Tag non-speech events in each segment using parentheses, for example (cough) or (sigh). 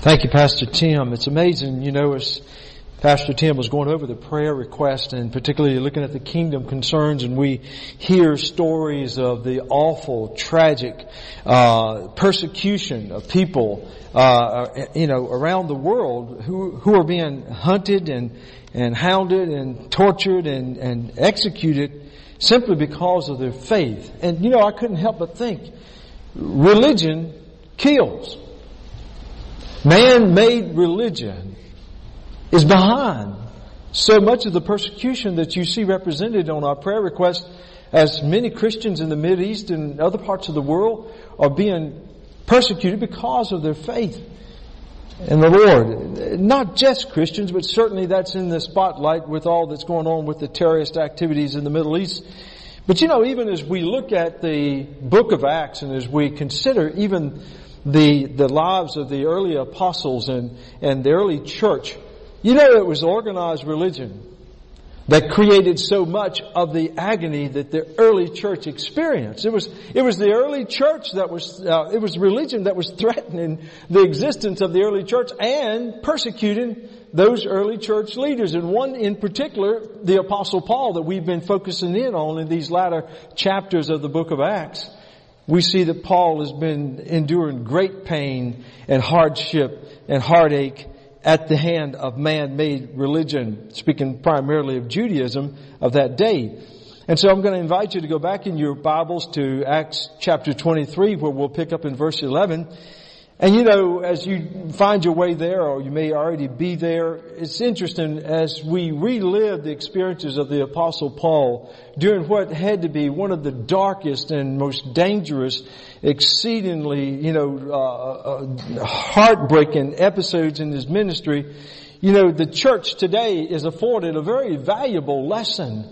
Thank you, Pastor Tim. It's amazing, you know, as Pastor Tim was going over the prayer request and particularly looking at the kingdom concerns and we hear stories of the awful, tragic, uh, persecution of people, uh, you know, around the world who, who are being hunted and, and hounded and tortured and, and executed simply because of their faith. And you know, I couldn't help but think, religion kills. Man-made religion is behind so much of the persecution that you see represented on our prayer request as many Christians in the Middle East and other parts of the world are being persecuted because of their faith in the Lord. Not just Christians, but certainly that's in the spotlight with all that's going on with the terrorist activities in the Middle East. But you know, even as we look at the book of Acts and as we consider even the, the lives of the early apostles and, and the early church, you know it was organized religion that created so much of the agony that the early church experienced. It was, it was the early church that was, uh, it was religion that was threatening the existence of the early church and persecuting those early church leaders. And one in particular, the apostle Paul that we've been focusing in on in these latter chapters of the book of Acts we see that Paul has been enduring great pain and hardship and heartache at the hand of man-made religion, speaking primarily of Judaism of that day. And so I'm going to invite you to go back in your Bibles to Acts chapter 23 where we'll pick up in verse 11 and you know, as you find your way there, or you may already be there, it's interesting as we relive the experiences of the apostle Paul during what had to be one of the darkest and most dangerous, exceedingly, you know, uh, uh, heartbreaking episodes in his ministry. You know, the church today is afforded a very valuable lesson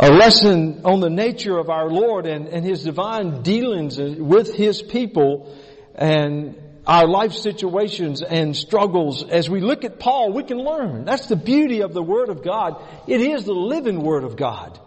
a lesson on the nature of our Lord and, and His divine dealings with His people and our life situations and struggles, as we look at Paul, we can learn. That's the beauty of the Word of God. It is the living Word of God.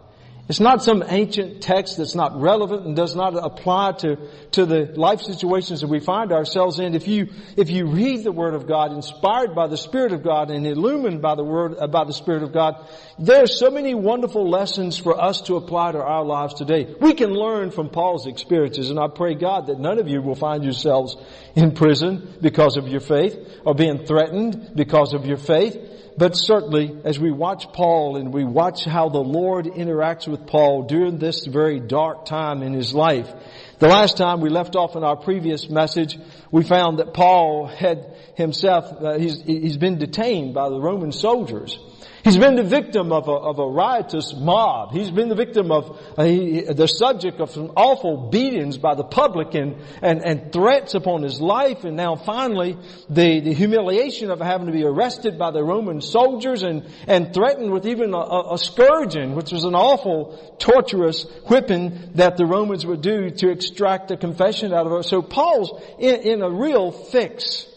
It's not some ancient text that's not relevant and does not apply to, to the life situations that we find ourselves in. If you, if you read the Word of God, inspired by the Spirit of God and illumined by the Word, uh, by the Spirit of God, there are so many wonderful lessons for us to apply to our lives today. We can learn from Paul's experiences and I pray God that none of you will find yourselves in prison because of your faith or being threatened because of your faith but certainly, as we watch Paul and we watch how the Lord interacts with Paul during this very dark time in his life, the last time we left off in our previous message, we found that Paul had himself, uh, he's, he's been detained by the Roman soldiers. He's been the victim of a, of a riotous mob. He's been the victim of, uh, he, the subject of some awful beatings by the public and, and, and threats upon his life. And now finally, the, the humiliation of having to be arrested by the Roman soldiers and, and threatened with even a, a scourging, which was an awful, torturous whipping that the Romans would do to extract a confession out of her. So Paul's in, in a real fix.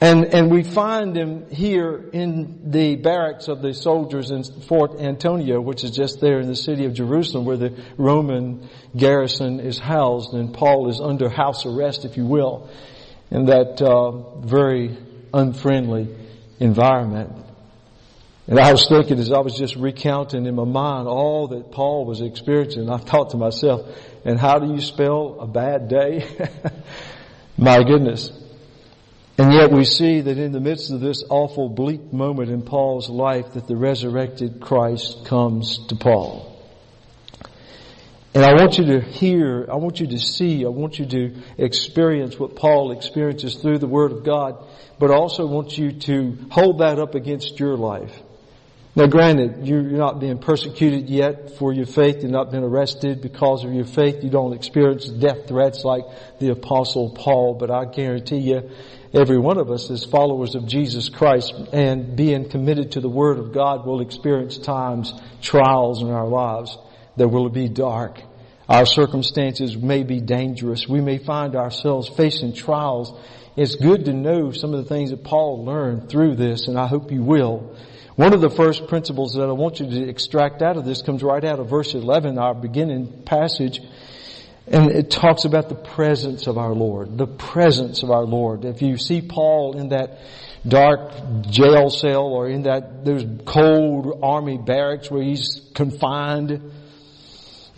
And, and we find him here in the barracks of the soldiers in Fort Antonia, which is just there in the city of Jerusalem where the Roman garrison is housed and Paul is under house arrest, if you will, in that uh, very unfriendly environment. And I was thinking as I was just recounting in my mind all that Paul was experiencing, I thought to myself, and how do you spell a bad day? (laughs) my goodness. And yet we see that in the midst of this awful bleak moment in Paul's life that the resurrected Christ comes to Paul. And I want you to hear, I want you to see, I want you to experience what Paul experiences through the Word of God, but I also want you to hold that up against your life. Now granted, you're not being persecuted yet for your faith. You've not been arrested because of your faith. You don't experience death threats like the apostle Paul, but I guarantee you, every one of us as followers of Jesus Christ and being committed to the Word of God will experience times, trials in our lives that will be dark. Our circumstances may be dangerous. We may find ourselves facing trials. It's good to know some of the things that Paul learned through this, and I hope you will. One of the first principles that I want you to extract out of this comes right out of verse 11, our beginning passage. And it talks about the presence of our Lord, the presence of our Lord. If you see Paul in that dark jail cell or in that, those cold army barracks where he's confined,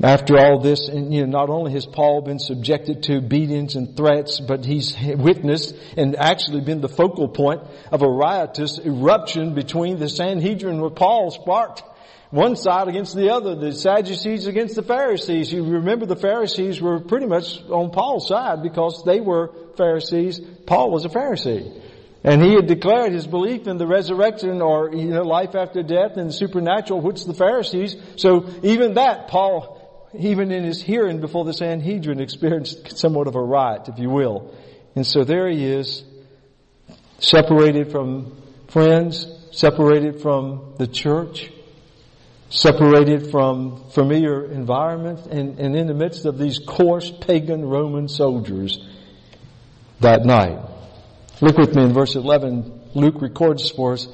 after all this, and you know, not only has Paul been subjected to beatings and threats, but he's witnessed and actually been the focal point of a riotous eruption between the Sanhedrin where Paul sparked one side against the other, the Sadducees against the Pharisees. You remember the Pharisees were pretty much on Paul's side because they were Pharisees. Paul was a Pharisee. And he had declared his belief in the resurrection or, you know, life after death and the supernatural, which the Pharisees. So even that, Paul, even in his hearing before the Sanhedrin, experienced somewhat of a riot, if you will. And so there he is, separated from friends, separated from the church, separated from familiar environment, and, and in the midst of these coarse pagan Roman soldiers that night. Look with me in verse 11. Luke records for us,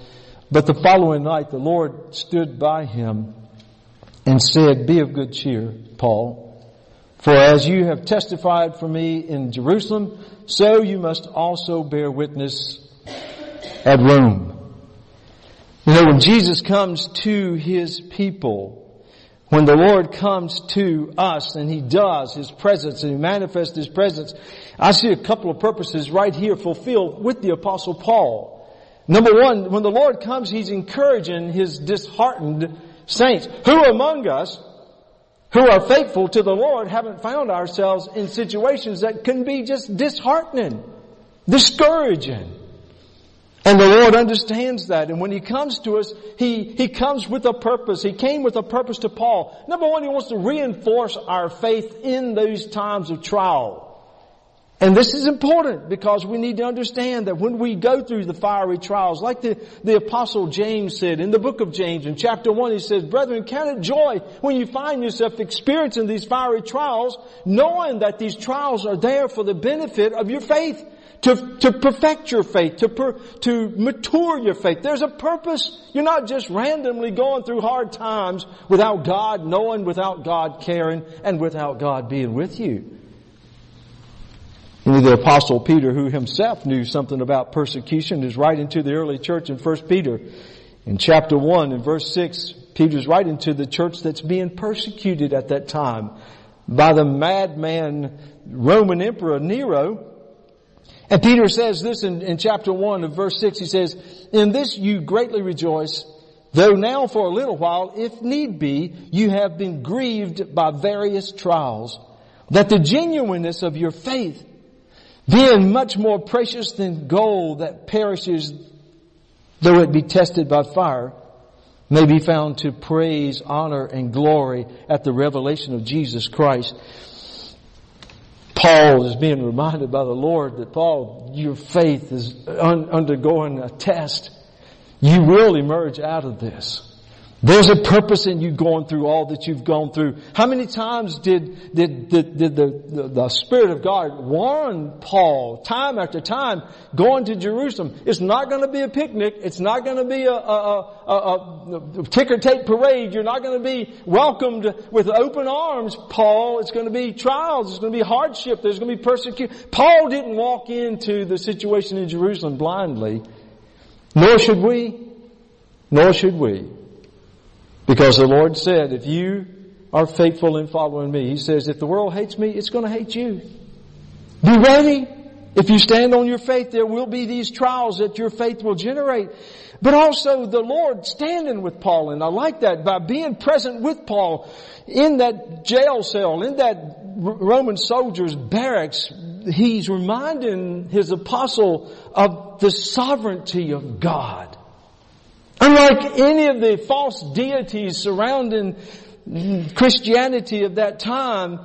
but the following night the Lord stood by him and said, be of good cheer, Paul, for as you have testified for me in Jerusalem, so you must also bear witness at Rome. You know, when Jesus comes to His people, when the Lord comes to us and He does His presence and He manifests His presence, I see a couple of purposes right here fulfilled with the apostle Paul. Number one, when the Lord comes, He's encouraging His disheartened saints. Who among us who are faithful to the Lord haven't found ourselves in situations that can be just disheartening, discouraging. And the Lord understands that. And when He comes to us, He, He comes with a purpose. He came with a purpose to Paul. Number one, He wants to reinforce our faith in those times of trial. And this is important because we need to understand that when we go through the fiery trials, like the, the apostle James said in the book of James in chapter 1, he says, Brethren, count it joy when you find yourself experiencing these fiery trials, knowing that these trials are there for the benefit of your faith, to, to perfect your faith, to, per, to mature your faith. There's a purpose. You're not just randomly going through hard times without God knowing, without God caring, and without God being with you. The apostle Peter, who himself knew something about persecution, is writing to the early church in 1 Peter. In chapter 1 in verse 6, Peter's writing to the church that's being persecuted at that time by the madman Roman Emperor Nero. And Peter says this in, in chapter 1 of verse 6, he says, In this you greatly rejoice, though now for a little while, if need be, you have been grieved by various trials, that the genuineness of your faith, being much more precious than gold that perishes though it be tested by fire, may be found to praise, honor, and glory at the revelation of Jesus Christ. Paul is being reminded by the Lord that Paul, your faith is un- undergoing a test. You will emerge out of this. There's a purpose in you going through all that you've gone through. How many times did, did, did, did the, the, the, Spirit of God warn Paul time after time going to Jerusalem? It's not going to be a picnic. It's not going to be a, a, a, a ticker tape parade. You're not going to be welcomed with open arms, Paul. It's going to be trials. It's going to be hardship. There's going to be persecution. Paul didn't walk into the situation in Jerusalem blindly. Nor should we. Nor should we. Because the Lord said, if you are faithful in following me, He says, if the world hates me, it's going to hate you. Be ready. If you stand on your faith, there will be these trials that your faith will generate. But also the Lord standing with Paul, and I like that, by being present with Paul in that jail cell, in that Roman soldier's barracks, he's reminding his apostle of the sovereignty of God. Unlike any of the false deities surrounding Christianity of that time,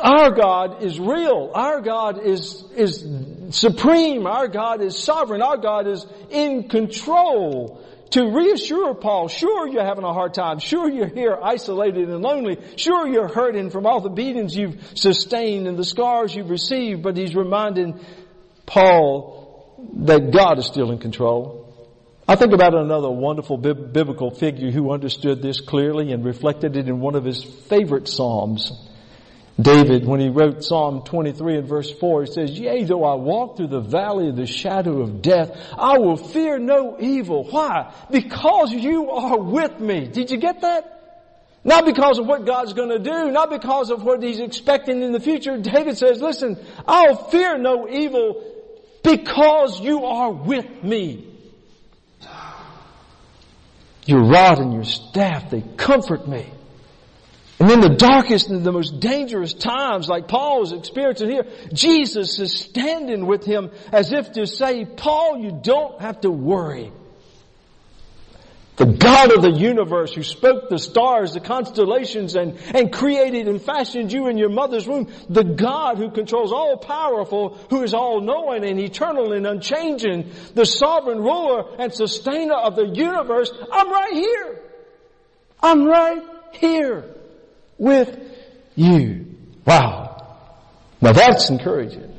our God is real. Our God is, is supreme. Our God is sovereign. Our God is in control. To reassure Paul, sure you're having a hard time. Sure you're here isolated and lonely. Sure you're hurting from all the beatings you've sustained and the scars you've received, but he's reminding Paul that God is still in control. I think about another wonderful biblical figure who understood this clearly and reflected it in one of his favorite Psalms. David, when he wrote Psalm 23 and verse 4, he says, Yea, though I walk through the valley of the shadow of death, I will fear no evil. Why? Because you are with me. Did you get that? Not because of what God's going to do, not because of what He's expecting in the future. David says, listen, I'll fear no evil because you are with me. Your rod and your staff, they comfort me. And in the darkest and the most dangerous times, like Paul is experiencing here, Jesus is standing with him as if to say, Paul, you don't have to worry. God of the universe who spoke the stars, the constellations, and, and created and fashioned you in your mother's womb. The God who controls all powerful, who is all knowing and eternal and unchanging. The sovereign ruler and sustainer of the universe. I'm right here. I'm right here with you. Wow. Now that's encouraging.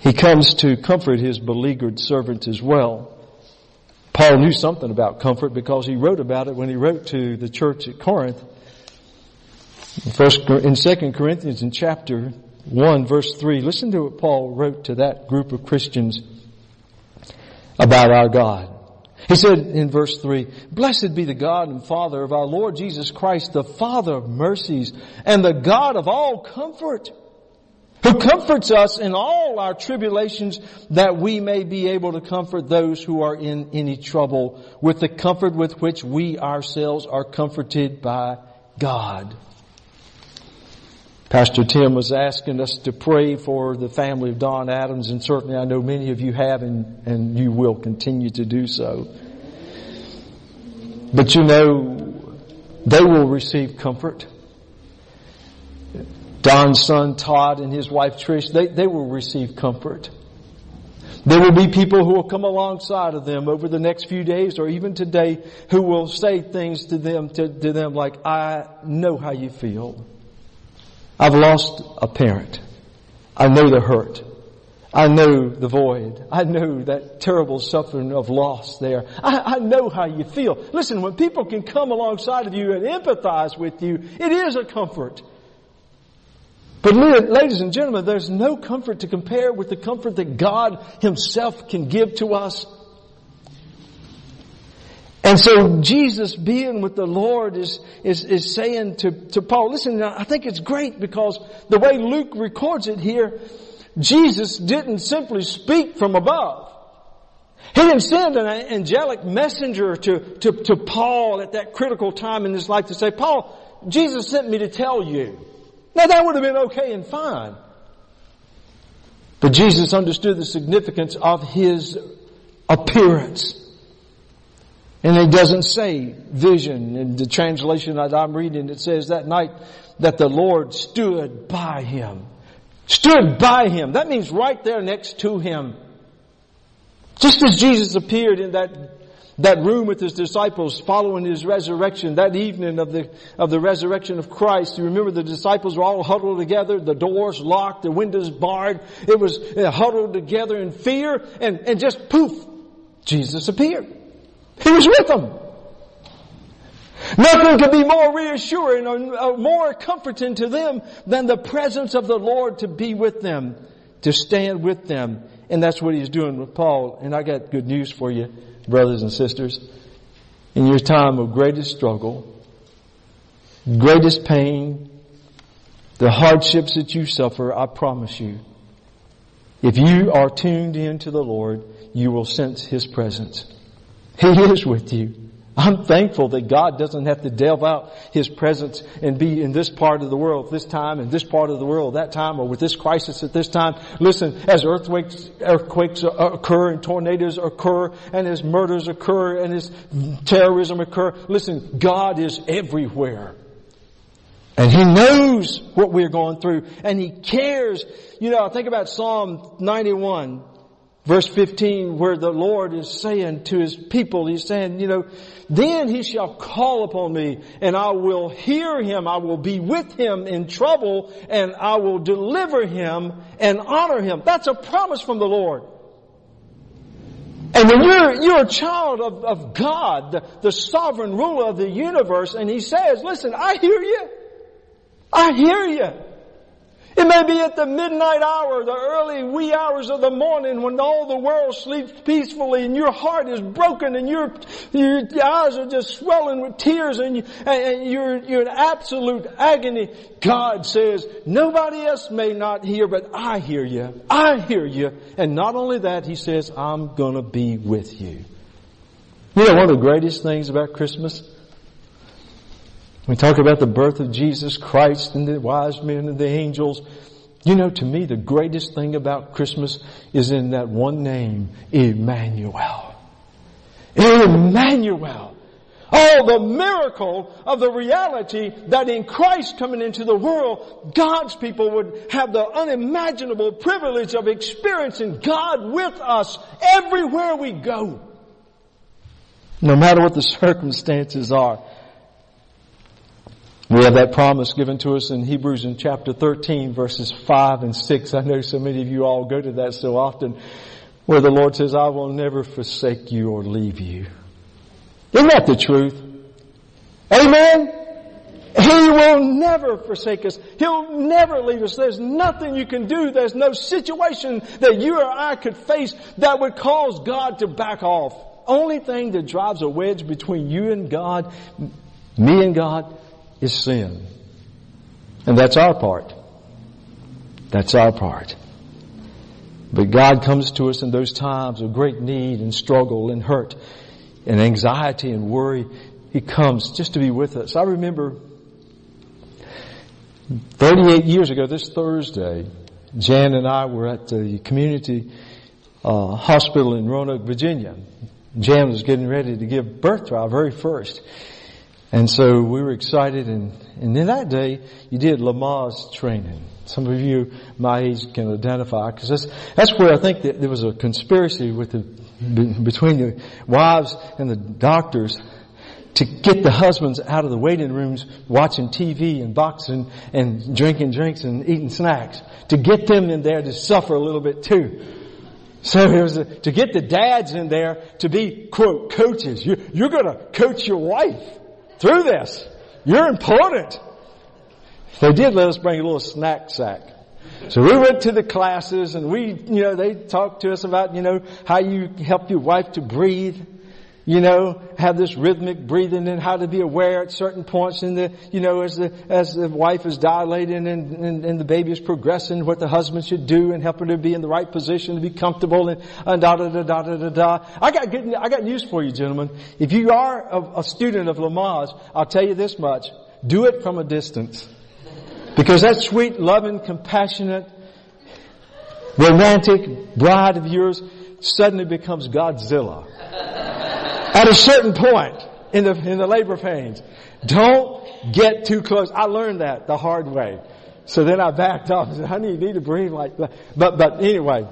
He comes to comfort his beleaguered servant as well. Paul knew something about comfort because he wrote about it when he wrote to the church at Corinth. First, in 2 Corinthians in chapter 1 verse 3, listen to what Paul wrote to that group of Christians about our God. He said in verse 3, Blessed be the God and Father of our Lord Jesus Christ, the Father of mercies and the God of all comfort who comforts us in all our tribulations that we may be able to comfort those who are in any trouble with the comfort with which we ourselves are comforted by God. Pastor Tim was asking us to pray for the family of Don Adams and certainly I know many of you have and, and you will continue to do so. But you know, they will receive comfort. Don's son Todd and his wife Trish, they, they will receive comfort. There will be people who will come alongside of them over the next few days or even today who will say things to them, to, to them like, I know how you feel. I've lost a parent. I know the hurt. I know the void. I know that terrible suffering of loss there. I, I, know how you feel. Listen, when people can come alongside of you and empathize with you, it is a comfort. But ladies and gentlemen, there's no comfort to compare with the comfort that God Himself can give to us. And so Jesus being with the Lord is, is, is saying to, to Paul, listen, I think it's great because the way Luke records it here, Jesus didn't simply speak from above. He didn't send an angelic messenger to, to, to Paul at that critical time in his life to say, Paul, Jesus sent me to tell you. Now that would have been okay and fine. But Jesus understood the significance of His appearance. And it doesn't say vision. In the translation that I'm reading, it says that night that the Lord stood by him. Stood by him. That means right there next to him. Just as Jesus appeared in that that room with his disciples following his resurrection, that evening of the, of the resurrection of Christ. You remember the disciples were all huddled together, the doors locked, the windows barred. It was uh, huddled together in fear and, and just poof, Jesus appeared. He was with them. Nothing could be more reassuring or more comforting to them than the presence of the Lord to be with them, to stand with them. And that's what he's doing with Paul. And I got good news for you brothers and sisters, in your time of greatest struggle, greatest pain, the hardships that you suffer, I promise you, if you are tuned in to the Lord, you will sense His presence. He is with you. I'm thankful that God doesn't have to delve out His presence and be in this part of the world this time and this part of the world that time or with this crisis at this time. Listen, as earthquakes, earthquakes occur and tornadoes occur and as murders occur and as terrorism occur, listen, God is everywhere. And He knows what we're going through and He cares. You know, I think about Psalm 91 Verse 15 where the Lord is saying to His people, He's saying, you know, then He shall call upon me and I will hear Him. I will be with Him in trouble and I will deliver Him and honor Him. That's a promise from the Lord. And when you're, you're a child of, of God, the, the sovereign ruler of the universe, and He says, listen, I hear you. I hear you. It may be at the midnight hour, the early wee hours of the morning when all the world sleeps peacefully and your heart is broken and your, your eyes are just swelling with tears and, you, and you're, you're in absolute agony. God says, nobody else may not hear, but I hear you. I hear you. And not only that, He says, I'm gonna be with you. You know one of the greatest things about Christmas? We talk about the birth of Jesus Christ and the wise men and the angels. You know, to me, the greatest thing about Christmas is in that one name, Emmanuel. Emmanuel. Oh, the miracle of the reality that in Christ coming into the world, God's people would have the unimaginable privilege of experiencing God with us everywhere we go. No matter what the circumstances are. We have that promise given to us in Hebrews in chapter 13 verses 5 and 6. I know so many of you all go to that so often where the Lord says, I will never forsake you or leave you. Isn't that the truth? Amen? He will never forsake us. He'll never leave us. There's nothing you can do. There's no situation that you or I could face that would cause God to back off. Only thing that drives a wedge between you and God, me and God, is sin. And that's our part. That's our part. But God comes to us in those times of great need and struggle and hurt and anxiety and worry. He comes just to be with us. I remember 38 years ago this Thursday, Jan and I were at the community uh, hospital in Roanoke, Virginia. Jan was getting ready to give birth to our very first. And so we were excited and, and then that day you did Lamaze training. Some of you my age can identify because that's, that's where I think that there was a conspiracy with the, between the wives and the doctors to get the husbands out of the waiting rooms watching TV and boxing and drinking drinks and eating snacks. To get them in there to suffer a little bit too. So it was a, to get the dads in there to be, quote, coaches. You, you're gonna coach your wife through this. You're important. They did let us bring a little snack sack. So we went to the classes and we, you know, they talked to us about, you know, how you help your wife to breathe you know, have this rhythmic breathing and how to be aware at certain points in the, you know, as the, as the wife is dilating and, and, and the baby is progressing, what the husband should do and help her to be in the right position to be comfortable and, and da da da da da da da. I got good, I got news for you gentlemen. If you are a, a student of Lamaze, I'll tell you this much. Do it from a distance. Because that sweet, loving, compassionate, romantic bride of yours suddenly becomes Godzilla at a certain point in the, in the labor pains. Don't get too close. I learned that the hard way. So then I backed off and said, honey, you need to breathe like that. But, but anyway,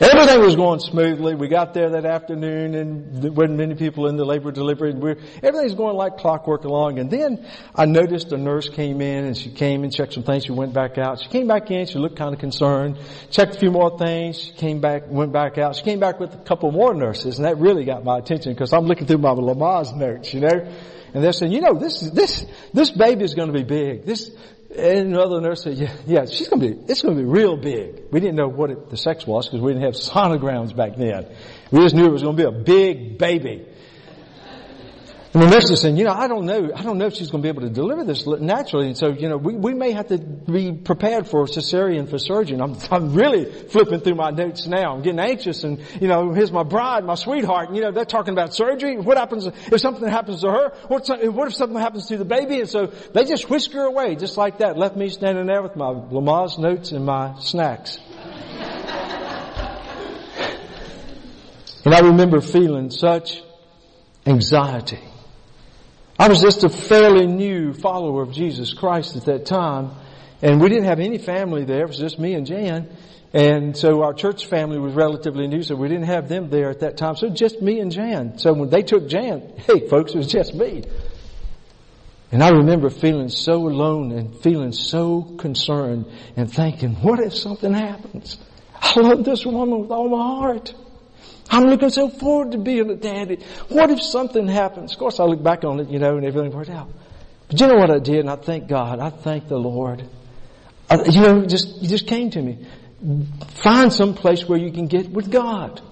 Everything was going smoothly. We got there that afternoon and there wasn't many people in the labor delivery. And everything's going like clockwork along. And then I noticed a nurse came in and she came and checked some things. She went back out. She came back in. She looked kind of concerned. Checked a few more things. She came back, went back out. She came back with a couple more nurses and that really got my attention because I'm looking through my Lamaze notes, you know. And they're saying, you know, this, this, this baby is going to be big. This, and another nurse said, yeah, yeah, she's gonna be, it's gonna be real big. We didn't know what it, the sex was because we didn't have sonograms back then. We just knew it was gonna be a big baby. And the nurse is saying, you know, I don't know, I don't know if she's going to be able to deliver this naturally. And so, you know, we, we may have to be prepared for cesarean for surgery. I'm, (laughs) I'm really flipping through my notes now. I'm getting anxious and, you know, here's my bride, my sweetheart, and you know, they're talking about surgery. What happens if something happens to her? What, what if something happens to the baby? And so they just whisk her away just like that. Left me standing there with my Lamaze notes and my snacks. (laughs) and I remember feeling such anxiety I was just a fairly new follower of Jesus Christ at that time. And we didn't have any family there. It was just me and Jan. And so our church family was relatively new, so we didn't have them there at that time. So just me and Jan. So when they took Jan, (laughs) hey folks, it was just me. And I remember feeling so alone and feeling so concerned and thinking, what if something happens? I love this woman with all my heart. I'm looking so forward to being a daddy. What if something happens? Of course, I look back on it, you know, and everything worked out. But you know what I did? And I thank God. I thank the Lord. I, you know, just, it just came to me. Find some place where you can get with God.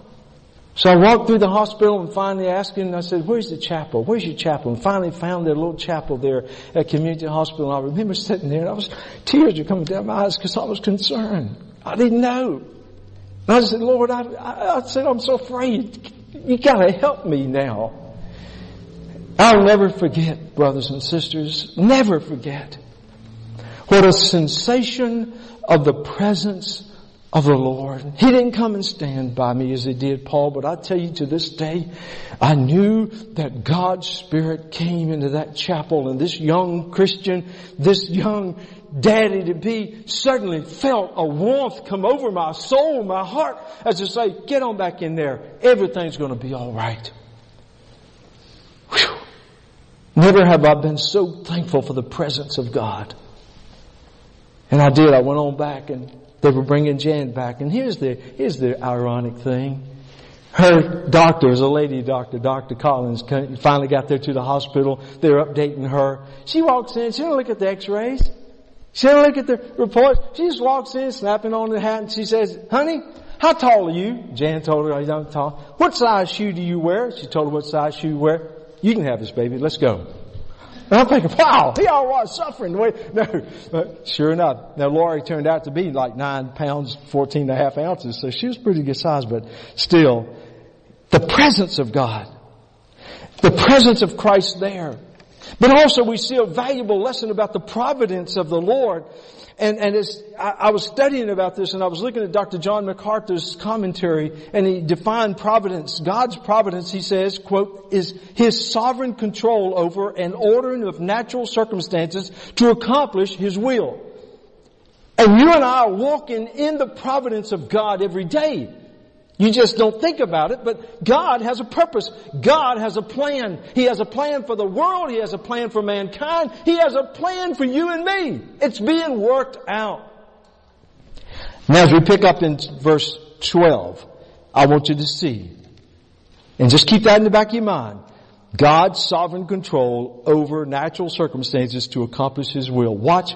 So I walked through the hospital and finally asked him, and I said, where's the chapel? Where's your chapel? And finally found their little chapel there at Community Hospital. And I remember sitting there and I was, tears were coming down my eyes because I was concerned. I didn't know. And I said, Lord, I, I, I said, I'm so afraid. You gotta help me now. I'll never forget, brothers and sisters, never forget what a sensation of the presence of the Lord. He didn't come and stand by me as he did Paul, but I tell you to this day, I knew that God's Spirit came into that chapel and this young Christian, this young daddy to be suddenly felt a warmth come over my soul, my heart, as to say, get on back in there. Everything's gonna be alright. Never have I been so thankful for the presence of God. And I did. I went on back and they were bringing Jan back. And here's the, here's the ironic thing. Her doctor is a lady doctor, Dr. Collins, finally got there to the hospital. They're updating her. She walks in. She don't look at the x-rays. She don't look at the reports. She just walks in, snapping on the hat, and she says, honey, how tall are you? Jan told her, I'm not tall. What size shoe do you wear? She told her what size shoe you wear. You can have this baby. Let's go. And I'm thinking, wow, he all was suffering. The way, (laughs) no, but sure enough. Now Lori turned out to be like nine pounds, 14 and a half ounces. So she was pretty good size, but still, the presence of God, the presence of Christ there. But also we see a valuable lesson about the providence of the Lord and, and as I, I, was studying about this and I was looking at Dr. John MacArthur's commentary and he defined providence. God's providence, he says, quote, is his sovereign control over an ordering of natural circumstances to accomplish his will. And you and I are walking in the providence of God every day. You just don't think about it, but God has a purpose. God has a plan. He has a plan for the world. He has a plan for mankind. He has a plan for you and me. It's being worked out. Now as we pick up in verse 12, I want you to see, and just keep that in the back of your mind, God's sovereign control over natural circumstances to accomplish His will. Watch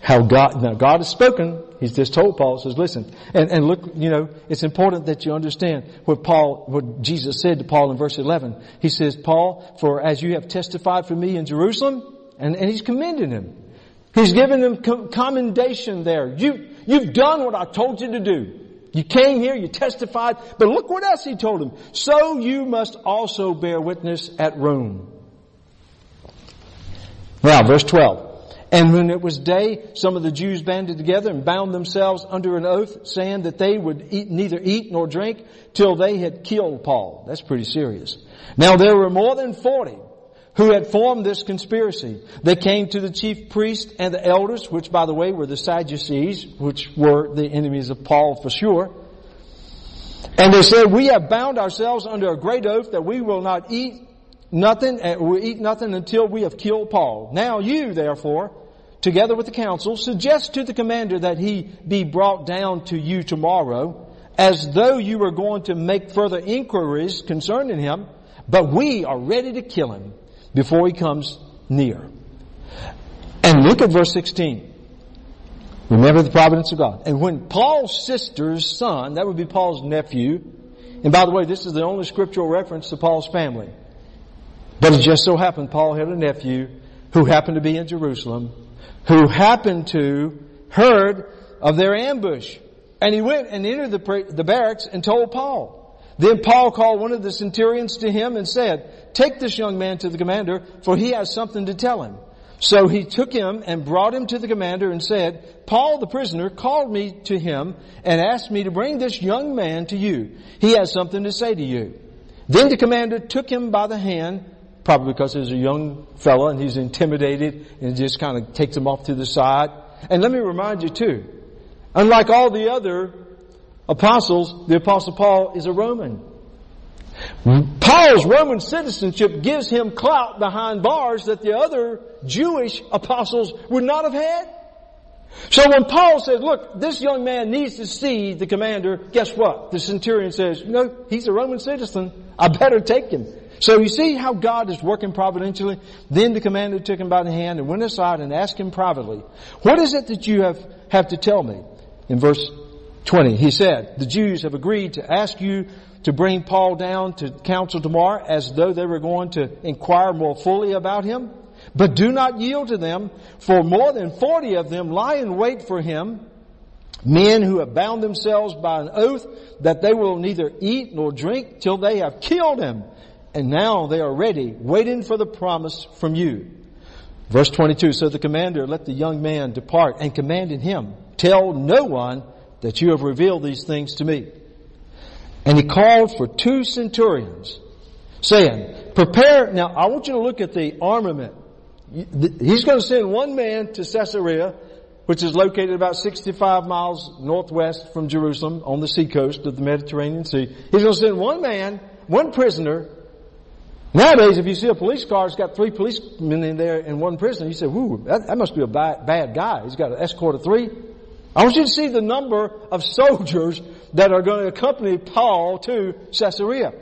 how God, now God has spoken. He's just told Paul, says, listen, and, and look, you know, it's important that you understand what Paul, what Jesus said to Paul in verse 11. He says, Paul, for as you have testified for me in Jerusalem, and, and he's commending him. He's giving him commendation there. You, you've done what I told you to do. You came here, you testified, but look what else he told him. So you must also bear witness at Rome. Now, verse 12. And when it was day, some of the Jews banded together and bound themselves under an oath, saying that they would eat, neither eat nor drink till they had killed Paul. That's pretty serious. Now there were more than forty who had formed this conspiracy. They came to the chief priest and the elders, which by the way were the Sadducees, which were the enemies of Paul for sure. And they said, we have bound ourselves under a great oath that we will not eat nothing, uh, we eat nothing until we have killed Paul. Now you, therefore, together with the council, suggest to the commander that he be brought down to you tomorrow, as though you were going to make further inquiries concerning him, but we are ready to kill him before he comes near. And look at verse 16. Remember the providence of God. And when Paul's sister's son, that would be Paul's nephew, and by the way, this is the only scriptural reference to Paul's family. But it just so happened Paul had a nephew who happened to be in Jerusalem, who happened to heard of their ambush. And he went and entered the, the barracks and told Paul. Then Paul called one of the centurions to him and said, take this young man to the commander, for he has something to tell him. So he took him and brought him to the commander and said, Paul the prisoner called me to him and asked me to bring this young man to you. He has something to say to you. Then the commander took him by the hand probably because he's a young fellow and he's intimidated and just kind of takes him off to the side. And let me remind you too, unlike all the other apostles, the apostle Paul is a Roman. Paul's Roman citizenship gives him clout behind bars that the other Jewish apostles would not have had. So when Paul says, look, this young man needs to see the commander, guess what? The centurion says, no, he's a Roman citizen. I better take him. So you see how God is working providentially? Then the commander took him by the hand and went aside and asked him privately, what is it that you have, have to tell me? In verse 20, he said, the Jews have agreed to ask you to bring Paul down to council tomorrow as though they were going to inquire more fully about him. But do not yield to them, for more than forty of them lie in wait for him, men who have bound themselves by an oath that they will neither eat nor drink till they have killed him. And now they are ready, waiting for the promise from you. Verse 22, so the commander let the young man depart and commanded him, tell no one that you have revealed these things to me. And he called for two centurions, saying, prepare, now I want you to look at the armament He's going to send one man to Caesarea, which is located about 65 miles northwest from Jerusalem on the seacoast of the Mediterranean Sea. He's going to send one man, one prisoner. Nowadays, if you see a police car, it's got three policemen in there and one prisoner, you say, whoo, that, that must be a bad, bad guy. He's got an escort of three. I want you to see the number of soldiers that are going to accompany Paul to Caesarea.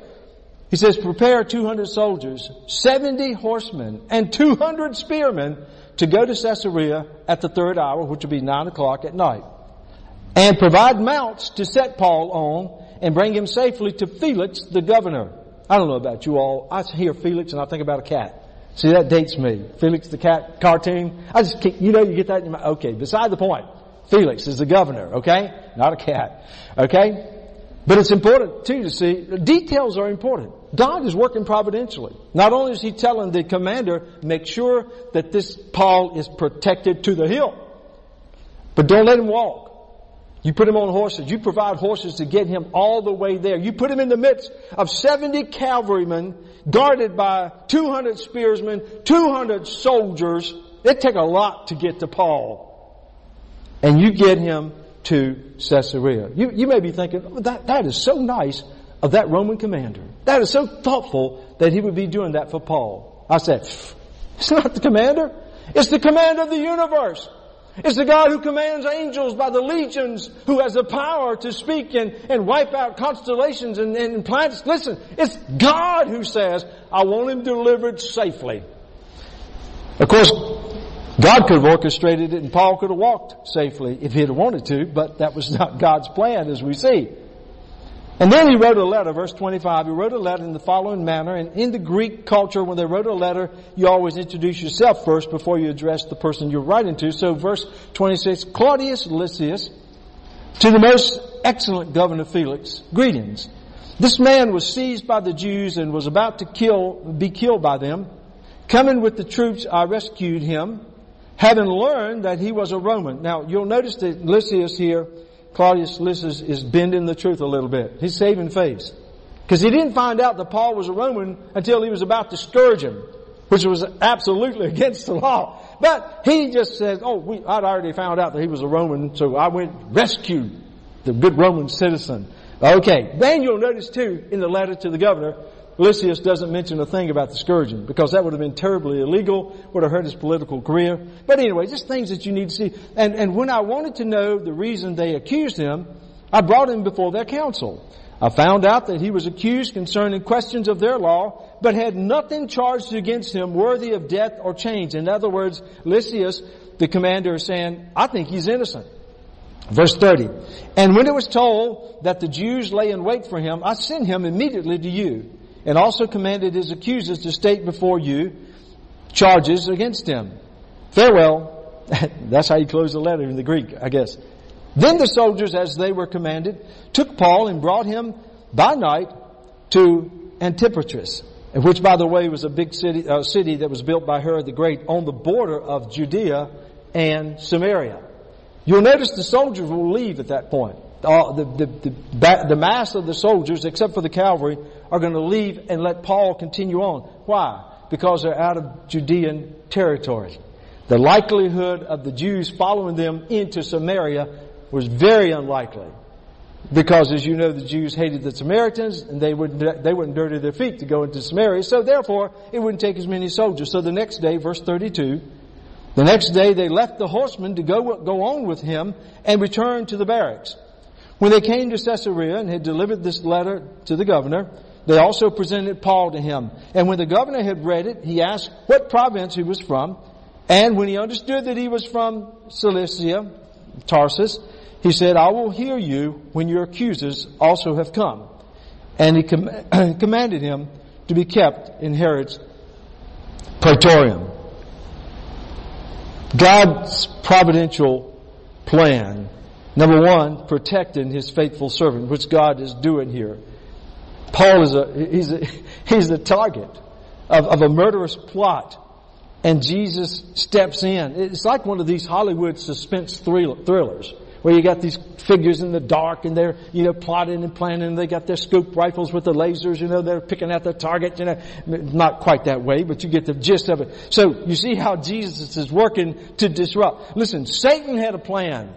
He says, prepare 200 soldiers, 70 horsemen, and 200 spearmen to go to Caesarea at the third hour, which will be 9 o'clock at night. And provide mounts to set Paul on and bring him safely to Felix, the governor. I don't know about you all. I hear Felix and I think about a cat. See, that dates me. Felix the cat cartoon. I just, keep, you know, you get that in your mind. Okay, beside the point. Felix is the governor, okay? Not a cat. Okay? But it's important too to see, details are important. God is working providentially. Not only is He telling the commander, make sure that this Paul is protected to the hill, but don't let him walk. You put him on horses. You provide horses to get him all the way there. You put him in the midst of 70 cavalrymen guarded by 200 spearsmen, 200 soldiers. It take a lot to get to Paul. And you get him to Caesarea. You, you may be thinking, oh, that, that is so nice of that Roman commander. That is so thoughtful that he would be doing that for Paul. I said, it's not the commander. It's the commander of the universe. It's the God who commands angels by the legions, who has the power to speak and, and wipe out constellations and, and planets. Listen, it's God who says, I want him delivered safely. Of course, God could have orchestrated it and Paul could have walked safely if he had wanted to, but that was not God's plan as we see. And then he wrote a letter, verse 25, he wrote a letter in the following manner, and in the Greek culture, when they wrote a letter, you always introduce yourself first before you address the person you're writing to. So verse 26, Claudius Lysias, to the most excellent governor Felix, greetings. This man was seized by the Jews and was about to kill, be killed by them. Coming with the troops, I rescued him having learned that he was a Roman. Now, you'll notice that Lysias here, Claudius Lysias is bending the truth a little bit. He's saving face. Because he didn't find out that Paul was a Roman until he was about to scourge him, which was absolutely (laughs) against the law. But he just says, oh, we, I'd already found out that he was a Roman, so I went rescue the good Roman citizen. Okay. Then you'll notice too, in the letter to the governor, Lysias doesn't mention a thing about the scourging because that would have been terribly illegal, would have hurt his political career. But anyway, just things that you need to see. And, and when I wanted to know the reason they accused him, I brought him before their council. I found out that he was accused concerning questions of their law, but had nothing charged against him worthy of death or chains. In other words, Lysias, the commander, is saying, I think he's innocent. Verse 30. And when it was told that the Jews lay in wait for him, I sent him immediately to you and also commanded his accusers to state before you charges against him. Farewell. (laughs) That's how you close the letter in the Greek, I guess. Then the soldiers, as they were commanded, took Paul and brought him by night to Antipatris, which by the way was a big city, uh, city that was built by Herod the Great on the border of Judea and Samaria. You'll notice the soldiers will leave at that point the, the, the, the mass of the soldiers, except for the cavalry, are going to leave and let Paul continue on. Why? Because they're out of Judean territory. The likelihood of the Jews following them into Samaria was very unlikely. Because as you know, the Jews hated the Samaritans and they wouldn't, they wouldn't dirty their feet to go into Samaria. So therefore, it wouldn't take as many soldiers. So the next day, verse 32, The next day they left the horsemen to go, go on with him and returned to the barracks. When they came to Caesarea and had delivered this letter to the governor, they also presented Paul to him. And when the governor had read it, he asked what province he was from. And when he understood that he was from Cilicia, Tarsus, he said, I will hear you when your accusers also have come. And he com- (clears throat) commanded him to be kept in Herod's praetorium. God's providential plan. Number one, protecting his faithful servant, which God is doing here. Paul is a, he's a, (laughs) he's the target of, of a murderous plot. And Jesus steps in. It's like one of these Hollywood suspense thrillers where you got these figures in the dark and they're, you know, plotting and planning and they got their scope rifles with the lasers, you know, they're picking out the target, you know, not quite that way, but you get the gist of it. So you see how Jesus is working to disrupt. Listen, Satan had a plan.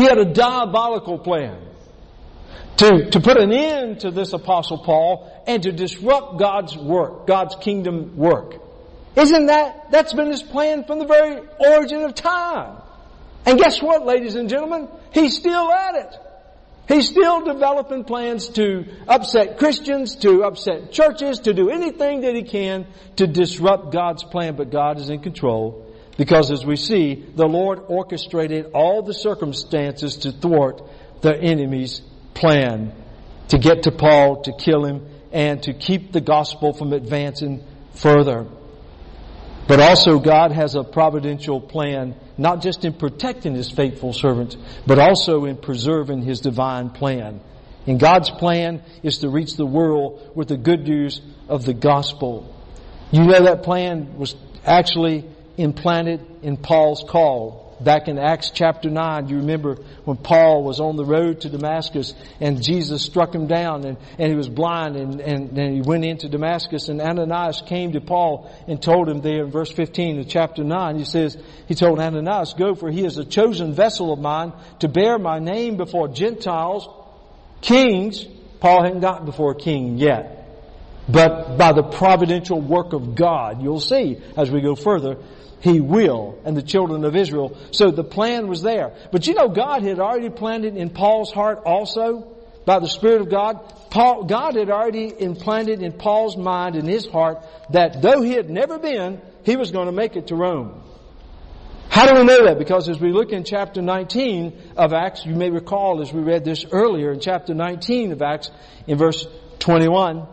He had a diabolical plan to, to put an end to this apostle Paul and to disrupt God's work, God's kingdom work. Isn't that, that's been his plan from the very origin of time. And guess what, ladies and gentlemen? He's still at it. He's still developing plans to upset Christians, to upset churches, to do anything that he can to disrupt God's plan, but God is in control. Because as we see, the Lord orchestrated all the circumstances to thwart the enemy's plan to get to Paul, to kill him, and to keep the gospel from advancing further. But also God has a providential plan, not just in protecting His faithful servants, but also in preserving His divine plan. And God's plan is to reach the world with the good news of the gospel. You know that plan was actually implanted in Paul's call back in Acts chapter 9, you remember when Paul was on the road to Damascus and Jesus struck him down and, and he was blind and, and, and he went into Damascus and Ananias came to Paul and told him there in verse 15 of chapter 9, he says, he told Ananias, go for he is a chosen vessel of mine to bear my name before Gentiles, kings. Paul hadn't gotten before a king yet. But by the providential work of God, you'll see as we go further, he will, and the children of Israel. So the plan was there. But you know, God had already planted in Paul's heart also, by the Spirit of God, Paul, God had already implanted in Paul's mind and his heart that though he had never been, he was going to make it to Rome. How do we know that? Because as we look in chapter 19 of Acts, you may recall as we read this earlier in chapter 19 of Acts in verse 21,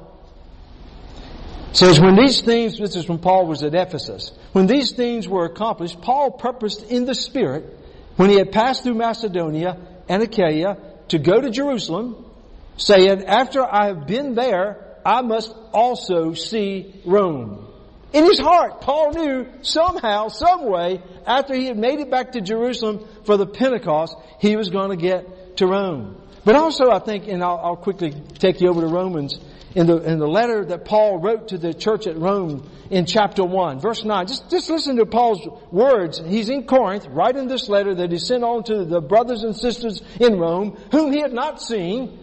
says when these things, this is when Paul was at Ephesus, when these things were accomplished, Paul purposed in the Spirit, when he had passed through Macedonia and Achaia, to go to Jerusalem, saying, after I have been there, I must also see Rome. In his heart, Paul knew somehow, some way, after he had made it back to Jerusalem for the Pentecost, he was going to get to Rome. But also I think, and I'll, I'll quickly take you over to Romans, in the, in the letter that Paul wrote to the church at Rome in chapter 1, verse 9. Just, just listen to Paul's words. He's in Corinth, writing this letter that he sent on to the brothers and sisters in Rome, whom he had not seen,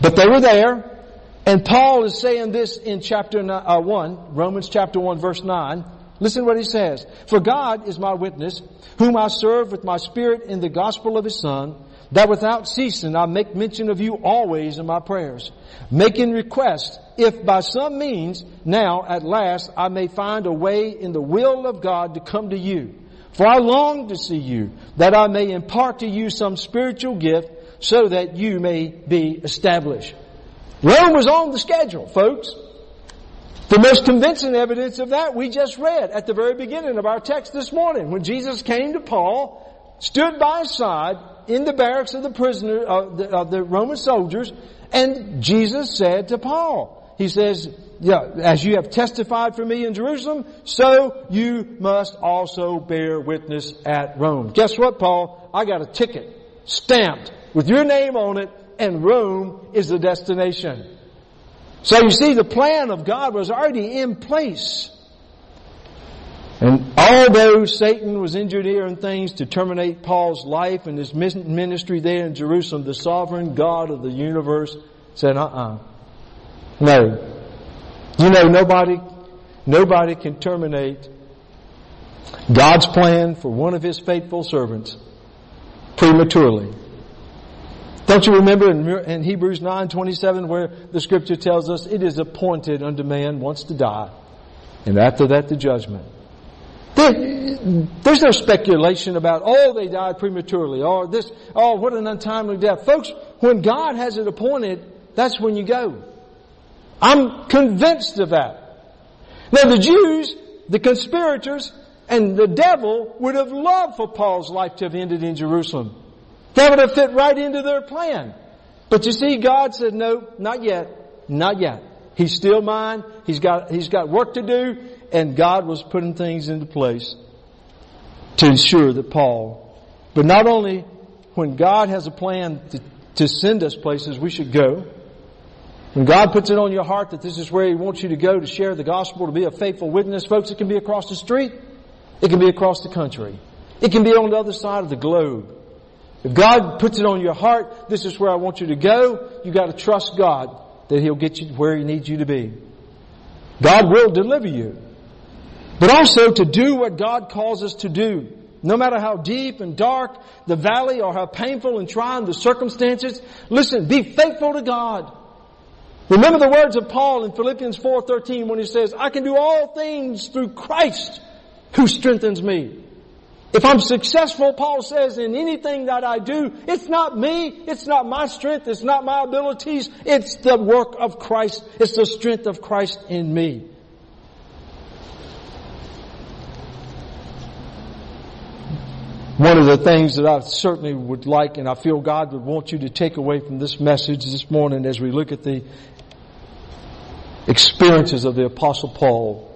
but they were there. And Paul is saying this in chapter uh, 1, Romans chapter 1 verse 9. Listen what he says. For God is my witness, whom I serve with my spirit in the gospel of his son, that without ceasing I make mention of you always in my prayers, making request if by some means now at last I may find a way in the will of God to come to you. For I long to see you, that I may impart to you some spiritual gift so that you may be established. Rome was on the schedule, folks. The most convincing evidence of that we just read at the very beginning of our text this morning when Jesus came to Paul, stood by his side, in the barracks of the prisoner, of the, of the Roman soldiers, and Jesus said to Paul, he says, yeah, as you have testified for me in Jerusalem, so you must also bear witness at Rome. Guess what, Paul? I got a ticket stamped with your name on it, and Rome is the destination. So you see, the plan of God was already in place. And although Satan was engineering things to terminate Paul's life and his ministry there in Jerusalem, the sovereign God of the universe said, uh-uh. No. You know, nobody, nobody can terminate God's plan for one of His faithful servants prematurely. Don't you remember in, Hebrews 9:27 where the scripture tells us it is appointed unto man once to die and after that the judgment. There, there's no speculation about, oh, they died prematurely, or this, oh, what an untimely death. Folks, when God has it appointed, that's when you go. I'm convinced of that. Now the Jews, the conspirators, and the devil would have loved for Paul's life to have ended in Jerusalem. That would have fit right into their plan. But you see, God said, no, not yet, not yet. He's still mine. He's got, he's got work to do. And God was putting things into place to ensure that Paul, but not only when God has a plan to, to send us places, we should go. When God puts it on your heart that this is where He wants you to go to share the gospel, to be a faithful witness, folks, it can be across the street. It can be across the country. It can be on the other side of the globe. If God puts it on your heart, this is where I want you to go, you gotta trust God that He'll get you where He needs you to be. God will deliver you. But also to do what God calls us to do. No matter how deep and dark the valley or how painful and trying the circumstances, listen, be faithful to God. Remember the words of Paul in Philippians 4:13 when he says, "I can do all things through Christ who strengthens me." If I'm successful, Paul says, in anything that I do, it's not me, it's not my strength, it's not my abilities, it's the work of Christ, it's the strength of Christ in me. One of the things that I certainly would like and I feel God would want you to take away from this message this morning as we look at the experiences of the apostle Paul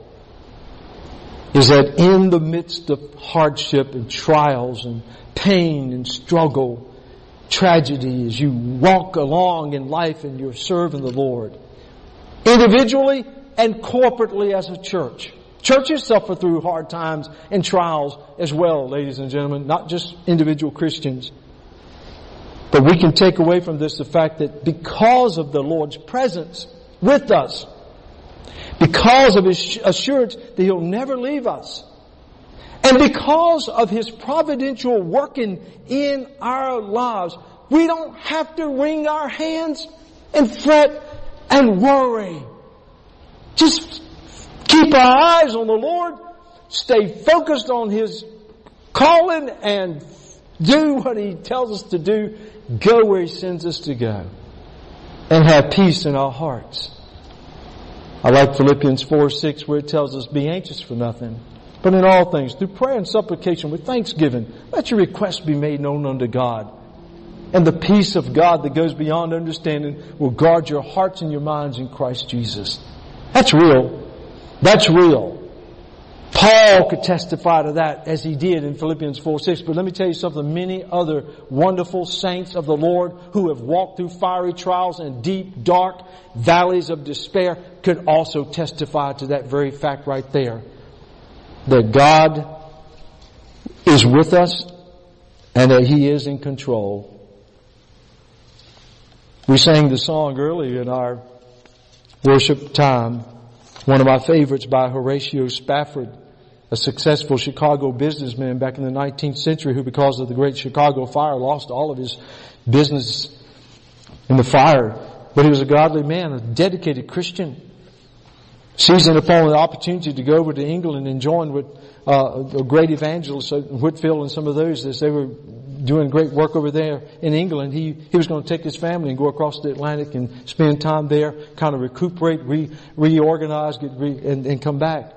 is that in the midst of hardship and trials and pain and struggle, tragedy, as you walk along in life and you're serving the Lord, individually and corporately as a church. Churches suffer through hard times and trials as well, ladies and gentlemen, not just individual Christians. But we can take away from this the fact that because of the Lord's presence with us, because of His assurance that He'll never leave us. And because of His providential working in our lives, we don't have to wring our hands and fret and worry. Just keep our eyes on the Lord, stay focused on His calling and do what He tells us to do, go where He sends us to go, and have peace in our hearts. I like Philippians 4, 6 where it tells us, be anxious for nothing. But in all things, through prayer and supplication with thanksgiving, let your requests be made known unto God. And the peace of God that goes beyond understanding will guard your hearts and your minds in Christ Jesus. That's real. That's real. Paul could testify to that as he did in Philippians 4 6. But let me tell you something. Many other wonderful saints of the Lord who have walked through fiery trials and deep, dark valleys of despair could also testify to that very fact right there. That God is with us and that He is in control. We sang the song earlier in our worship time. One of my favorites by Horatio Spafford a successful Chicago businessman back in the 19th century who because of the great Chicago fire lost all of his business in the fire. But he was a godly man, a dedicated Christian. Seizing upon the opportunity to go over to England and join with uh, a great evangelist, Whitfield and some of those as they were doing great work over there in England. He, he was going to take his family and go across the Atlantic and spend time there, kind of recuperate, re, reorganize, get re, and, and come back.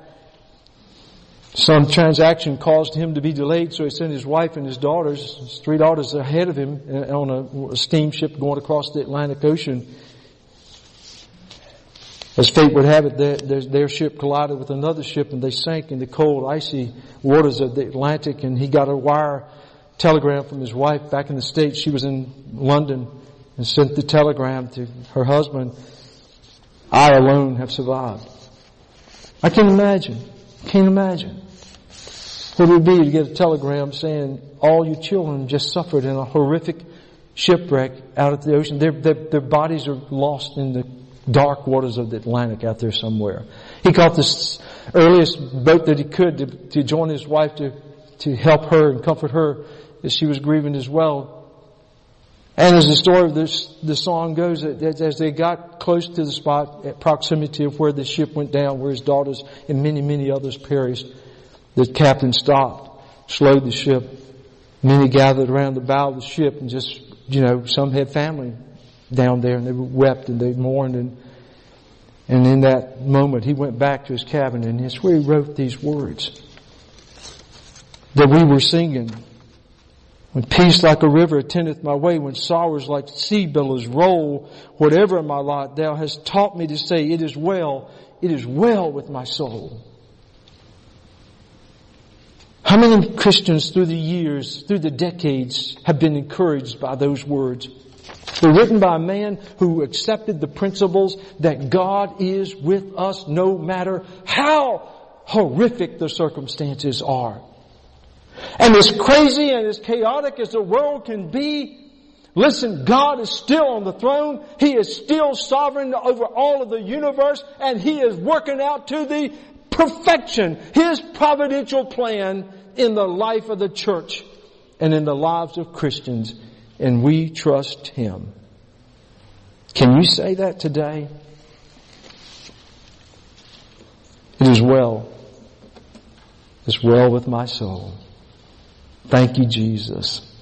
Some transaction caused him to be delayed, so he sent his wife and his daughters, his three daughters ahead of him uh, on a steamship going across the Atlantic Ocean. As fate would have it, their, their, their, ship collided with another ship and they sank in the cold, icy waters of the Atlantic and he got a wire telegram from his wife back in the States. She was in London and sent the telegram to her husband. I alone have survived. I can't imagine. Can't imagine. What it would be to get a telegram saying all your children just suffered in a horrific shipwreck out at the ocean. Their, their, their bodies are lost in the dark waters of the Atlantic out there somewhere. He caught the earliest boat that he could to, to join his wife to, to help her and comfort her as she was grieving as well. And as the story of this, the song goes, as they got close to the spot at proximity of where the ship went down, where his daughters and many, many others perished, the captain stopped, slowed the ship. Many gathered around the bow of the ship and just, you know, some had family down there and they wept and they mourned and, and in that moment he went back to his cabin and it's where he wrote these words that we were singing when peace like a river attendeth my way, when sorrows like sea billows roll, whatever my lot, thou hast taught me to say, it is well, it is well with my soul. How many Christians through the years, through the decades, have been encouraged by those words? They're written by a man who accepted the principles that God is with us no matter how horrific the circumstances are. And as crazy and as chaotic as the world can be, listen, God is still on the throne. He is still sovereign over all of the universe and He is working out to the perfection His providential plan in the life of the church and in the lives of Christians and we trust Him. Can you say that today? It is well. It's well with my soul. Thank you, Jesus.